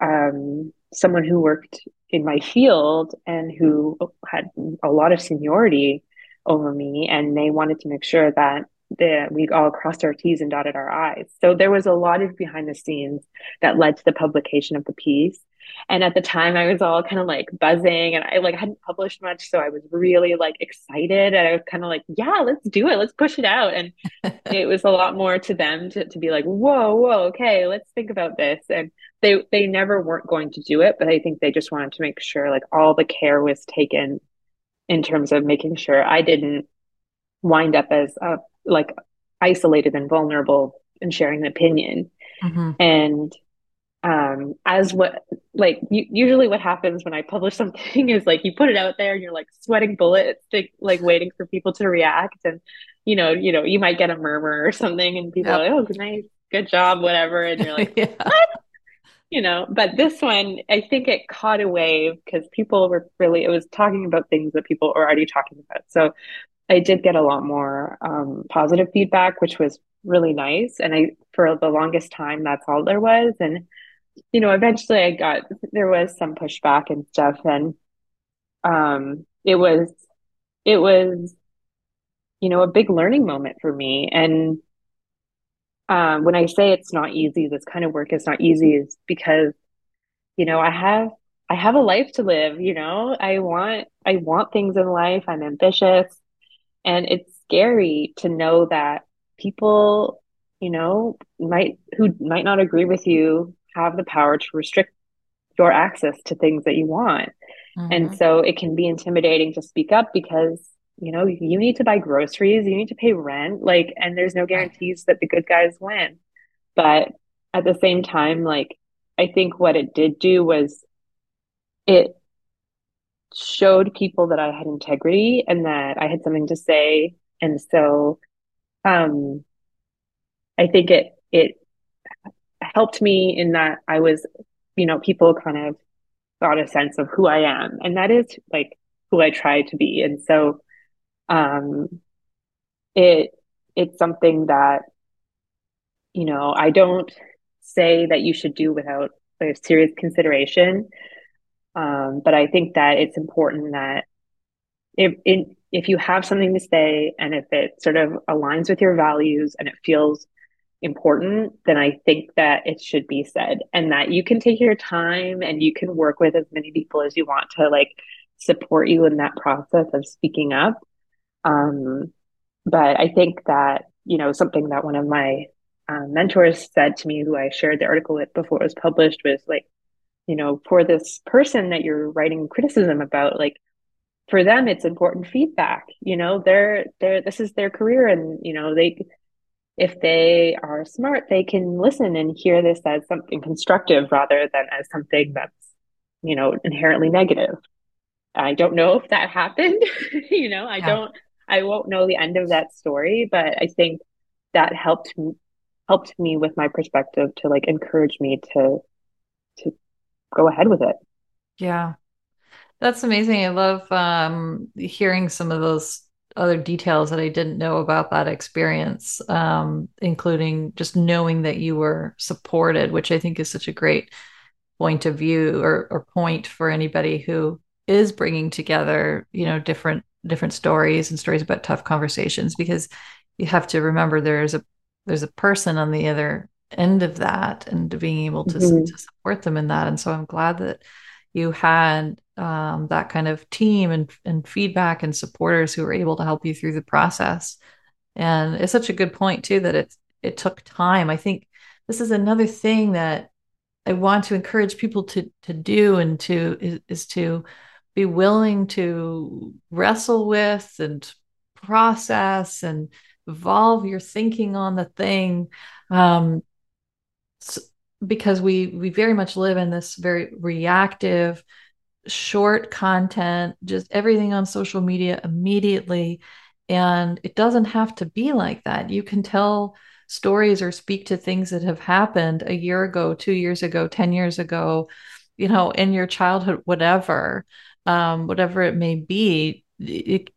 um, someone who worked in my field and who had a lot of seniority over me and they wanted to make sure that the, we all crossed our T's and dotted our I's. So there was a lot of behind the scenes that led to the publication of the piece. And at the time I was all kind of like buzzing and I like hadn't published much. So I was really like excited and I was kind of like, yeah, let's do it. Let's push it out. And it was a lot more to them to, to be like, whoa, whoa, okay, let's think about this. And they they never weren't going to do it, but I think they just wanted to make sure like all the care was taken in terms of making sure I didn't wind up as a like isolated and vulnerable and sharing an opinion. Mm-hmm. And um as what like usually what happens when i publish something is like you put it out there and you're like sweating bullets like waiting for people to react and you know you know you might get a murmur or something and people yep. are like oh nice good job whatever and you're like yeah. what you know, but this one, I think it caught a wave because people were really, it was talking about things that people were already talking about. So I did get a lot more um, positive feedback, which was really nice. And I, for the longest time, that's all there was. And, you know, eventually I got, there was some pushback and stuff. And um, it was, it was, you know, a big learning moment for me. And um, when I say it's not easy, this kind of work is not easy, is because, you know, I have I have a life to live. You know, I want I want things in life. I'm ambitious, and it's scary to know that people, you know, might who might not agree with you have the power to restrict your access to things that you want. Mm-hmm. And so it can be intimidating to speak up because you know, you need to buy groceries, you need to pay rent, like, and there's no guarantees that the good guys win. But at the same time, like, I think what it did do was it showed people that I had integrity and that I had something to say. And so, um, I think it, it helped me in that I was, you know, people kind of got a sense of who I am. And that is like who I try to be. And so, um, it it's something that you know I don't say that you should do without like, serious consideration. Um, but I think that it's important that if if you have something to say and if it sort of aligns with your values and it feels important, then I think that it should be said and that you can take your time and you can work with as many people as you want to like support you in that process of speaking up. Um, but I think that, you know, something that one of my um, mentors said to me, who I shared the article with before it was published, was like, you know, for this person that you're writing criticism about, like, for them, it's important feedback. You know, they're, they're, this is their career, and, you know, they, if they are smart, they can listen and hear this as something constructive rather than as something that's, you know, inherently negative. I don't know if that happened. you know, I yeah. don't I won't know the end of that story, but I think that helped helped me with my perspective to like encourage me to to go ahead with it. Yeah. That's amazing. I love um, hearing some of those other details that I didn't know about that experience, um, including just knowing that you were supported, which I think is such a great point of view or, or point for anybody who is bringing together, you know, different different stories and stories about tough conversations because you have to remember there's a there's a person on the other end of that and being able to, mm-hmm. to support them in that. And so I'm glad that you had um, that kind of team and, and feedback and supporters who were able to help you through the process. And it's such a good point too that it it took time. I think this is another thing that I want to encourage people to to do and to is, is to be willing to wrestle with and process and evolve your thinking on the thing. Um, because we we very much live in this very reactive short content just everything on social media immediately. And it doesn't have to be like that. You can tell stories or speak to things that have happened a year ago 2 years ago 10 years ago you know in your childhood whatever um whatever it may be it,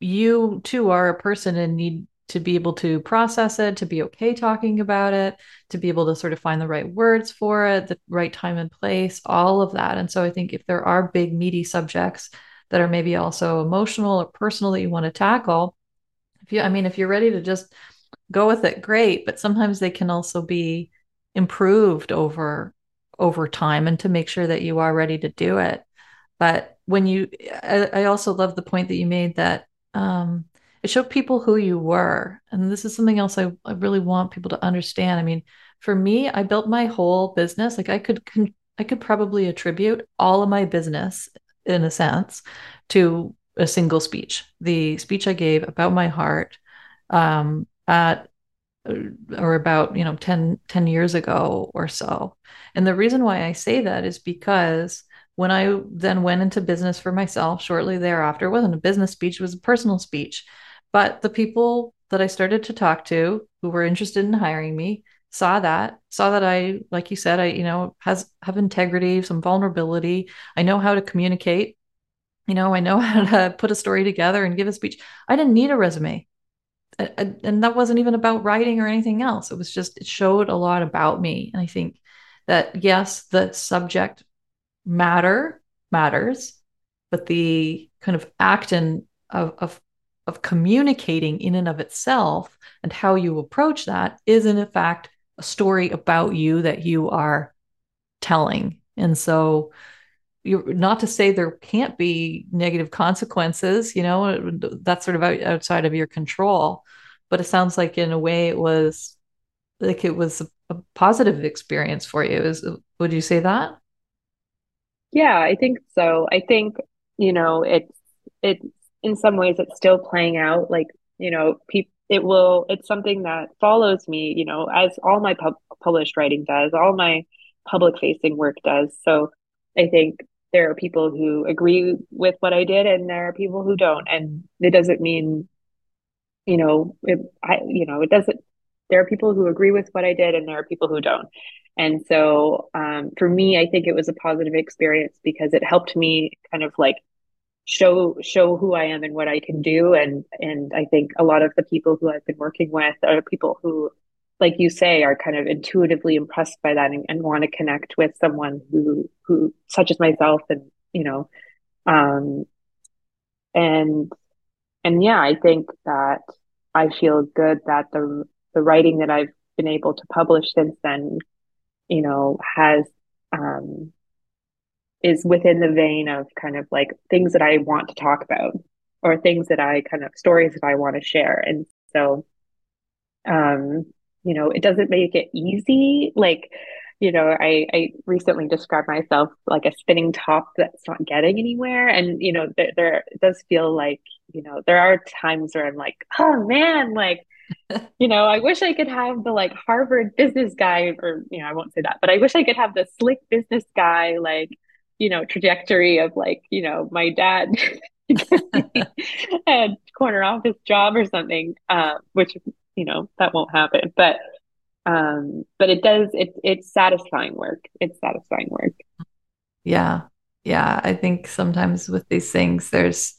you too are a person and need to be able to process it, to be okay talking about it, to be able to sort of find the right words for it, the right time and place, all of that. And so I think if there are big, meaty subjects that are maybe also emotional or personal that you want to tackle, if you, I mean, if you're ready to just go with it, great. But sometimes they can also be improved over over time and to make sure that you are ready to do it. But when you, I, I also love the point that you made that um, it showed people who you were. And this is something else I, I really want people to understand. I mean, for me, I built my whole business. Like I could, I could probably attribute all of my business in a sense to a single speech. The speech I gave about my heart um, at or about you know 10, 10 years ago or so and the reason why i say that is because when i then went into business for myself shortly thereafter it wasn't a business speech it was a personal speech but the people that I started to talk to who were interested in hiring me saw that, saw that I, like you said, I, you know, has have integrity, some vulnerability. I know how to communicate. You know, I know how to put a story together and give a speech. I didn't need a resume. And that wasn't even about writing or anything else. It was just, it showed a lot about me. And I think that, yes, the subject matter matters, but the kind of act and of, of of communicating in and of itself and how you approach that is in fact a story about you that you are telling. And so you're not to say there can't be negative consequences you know that's sort of outside of your control but it sounds like in a way it was like it was a, a positive experience for you. Is would you say that yeah i think so. I think you know it's it's in some ways it's still playing out like you know people it will it's something that follows me you know as all my pub- published writing does all my public facing work does. So i think there are people who agree with what i did and there are people who don't. And it doesn't mean you know it, i you know it doesn't there are people who agree with what i did and there are people who don't. And so um, for me i think it was a positive experience because it helped me kind of like show show who I am and what I can do. And and I think a lot of the people who I've been working with are people who like you say are kind of intuitively impressed by that and, and want to connect with someone who who such as myself and you know um and and yeah I think that I feel good that the the writing that I've been able to publish since then you know has um is within the vein of kind of like things that I want to talk about or things that I kind of stories that I want to share. And so, um, you know, it doesn't make it easy. Like, you know, I, I recently described myself like a spinning top that's not getting anywhere. And, you know, there, there it does feel like, you know, there are times where I'm like, oh man, like, you know, I wish I could have the like Harvard business guy, or, you know, I won't say that, but I wish I could have the slick business guy, like, you know trajectory of like you know my dad had corner office job or something uh, which you know that won't happen but um but it does it it's satisfying work. It's satisfying work. Yeah. Yeah. I think sometimes with these things there's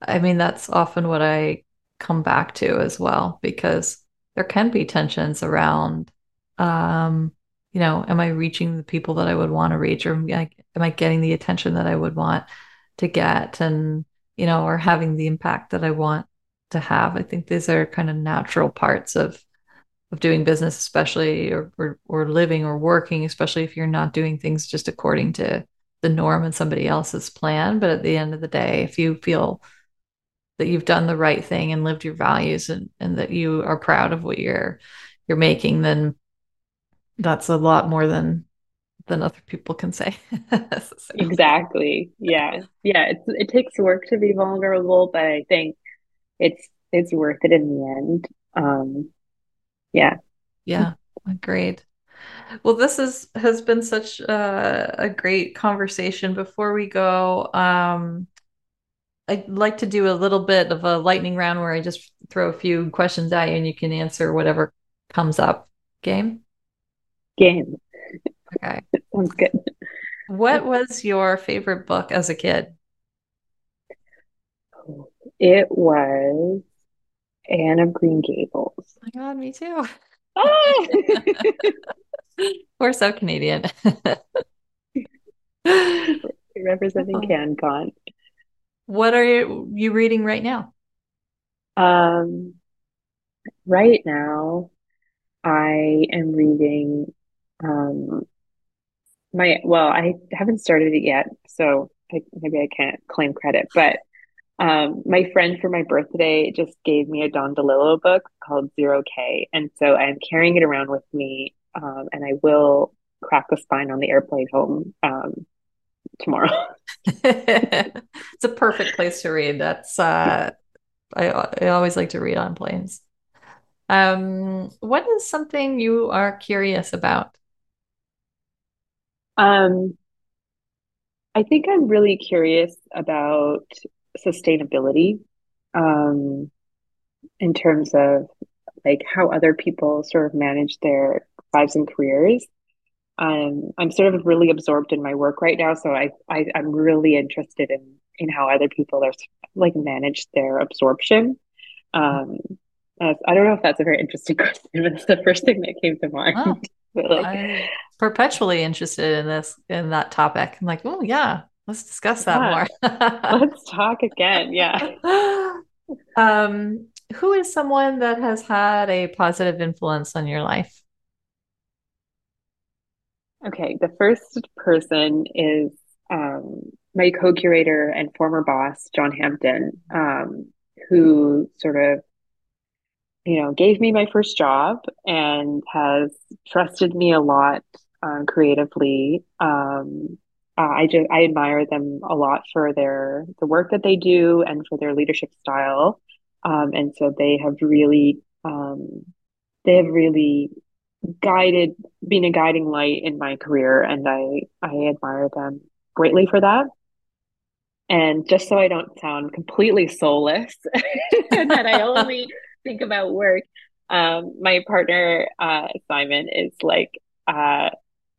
i mean that's often what i come back to as well because there can be tensions around um you know, am I reaching the people that I would want to reach, or am I, am I getting the attention that I would want to get, and you know, or having the impact that I want to have? I think these are kind of natural parts of of doing business, especially or, or or living or working, especially if you're not doing things just according to the norm and somebody else's plan. But at the end of the day, if you feel that you've done the right thing and lived your values and, and that you are proud of what you're you're making, then that's a lot more than than other people can say. Exactly. Yeah. Yeah. It's, it takes work to be vulnerable, but I think it's it's worth it in the end. Um, yeah. Yeah. Agreed. Well, this is has been such a, a great conversation. Before we go, um, I'd like to do a little bit of a lightning round where I just throw a few questions at you and you can answer whatever comes up. Game? Game. Okay. Sounds good. What was your favorite book as a kid? It was Anne of Green Gables. Oh my God, me too. Ah! We're so Canadian. Representing oh. CanCon. What are you, you reading right now? Um, right now, I am reading um, my well, I haven't started it yet, so I, maybe I can't claim credit. But um, my friend for my birthday just gave me a Don DeLillo book called Zero K, and so I'm carrying it around with me, um, and I will crack the spine on the airplane home um, tomorrow. it's a perfect place to read. That's uh, I I always like to read on planes. Um, what is something you are curious about? Um, I think I'm really curious about sustainability um, in terms of like how other people sort of manage their lives and careers. Um, I'm sort of really absorbed in my work right now, so I, I I'm really interested in in how other people are like manage their absorption. Um, I don't know if that's a very interesting question, but it's the first thing that came to mind. Wow. like, I'm perpetually interested in this in that topic. I'm like, oh yeah, let's discuss that yeah. more. let's talk again. Yeah. Um, who is someone that has had a positive influence on your life? Okay, the first person is um, my co-curator and former boss, John Hampton, um, who sort of you know, gave me my first job and has trusted me a lot um, creatively. Um, uh, I just I admire them a lot for their the work that they do and for their leadership style. Um, and so they have really um, they have really guided been a guiding light in my career and I I admire them greatly for that. And just so I don't sound completely soulless and that I only think about work. Um, my partner, uh, Simon, is like uh,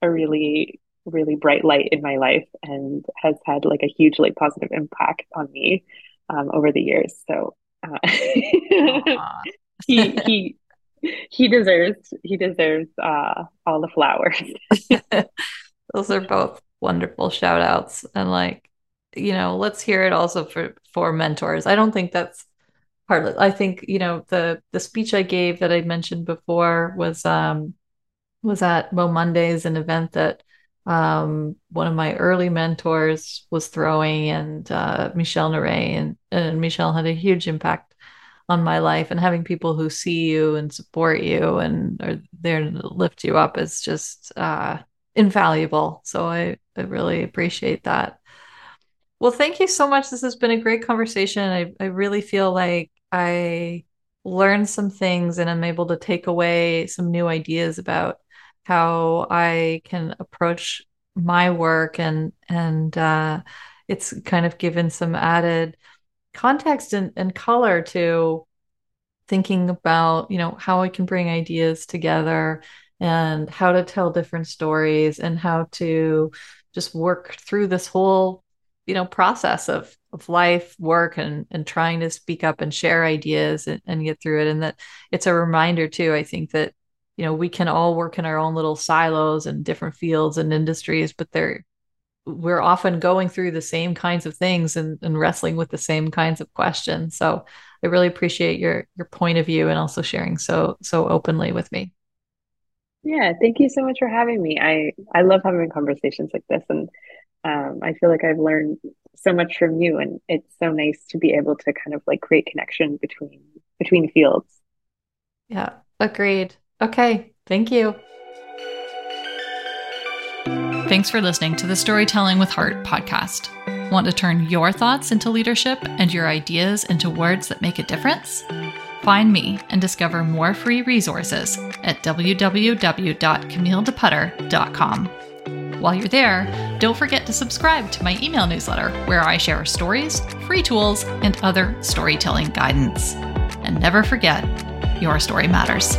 a really, really bright light in my life and has had like a hugely positive impact on me um, over the years. So uh, he he he deserves he deserves uh, all the flowers. Those are both wonderful shout outs and like you know let's hear it also for for mentors i don't think that's part I think, you know, the the speech I gave that I mentioned before was um was at Mo Mondays, an event that um one of my early mentors was throwing and uh Michelle Naray and, and Michelle had a huge impact on my life and having people who see you and support you and are there to lift you up is just uh invaluable. So I, I really appreciate that. Well, thank you so much. This has been a great conversation. I, I really feel like I learned some things and I'm able to take away some new ideas about how I can approach my work and and uh, it's kind of given some added context and, and color to thinking about you know how I can bring ideas together and how to tell different stories and how to just work through this whole you know process of of life work and and trying to speak up and share ideas and, and get through it. And that it's a reminder too i think that you know we can all work in our own little silos and different fields and industries but they're we're often going through the same kinds of things and, and wrestling with the same kinds of questions so I really appreciate your your point of view and also sharing so so openly with me. Yeah, thank you so much for having me. I I love having conversations like this, and um, I feel like I've learned so much from you, and it's so nice to be able to kind of like create connection between between fields. Yeah, agreed. Okay, thank you. Thanks for listening to the Storytelling with Heart podcast. Want to turn your thoughts into leadership and your ideas into words that make a difference? Find me and discover more free resources at www.camilledeputter.com. While you're there, don't forget to subscribe to my email newsletter where I share stories, free tools, and other storytelling guidance. And never forget, your story matters.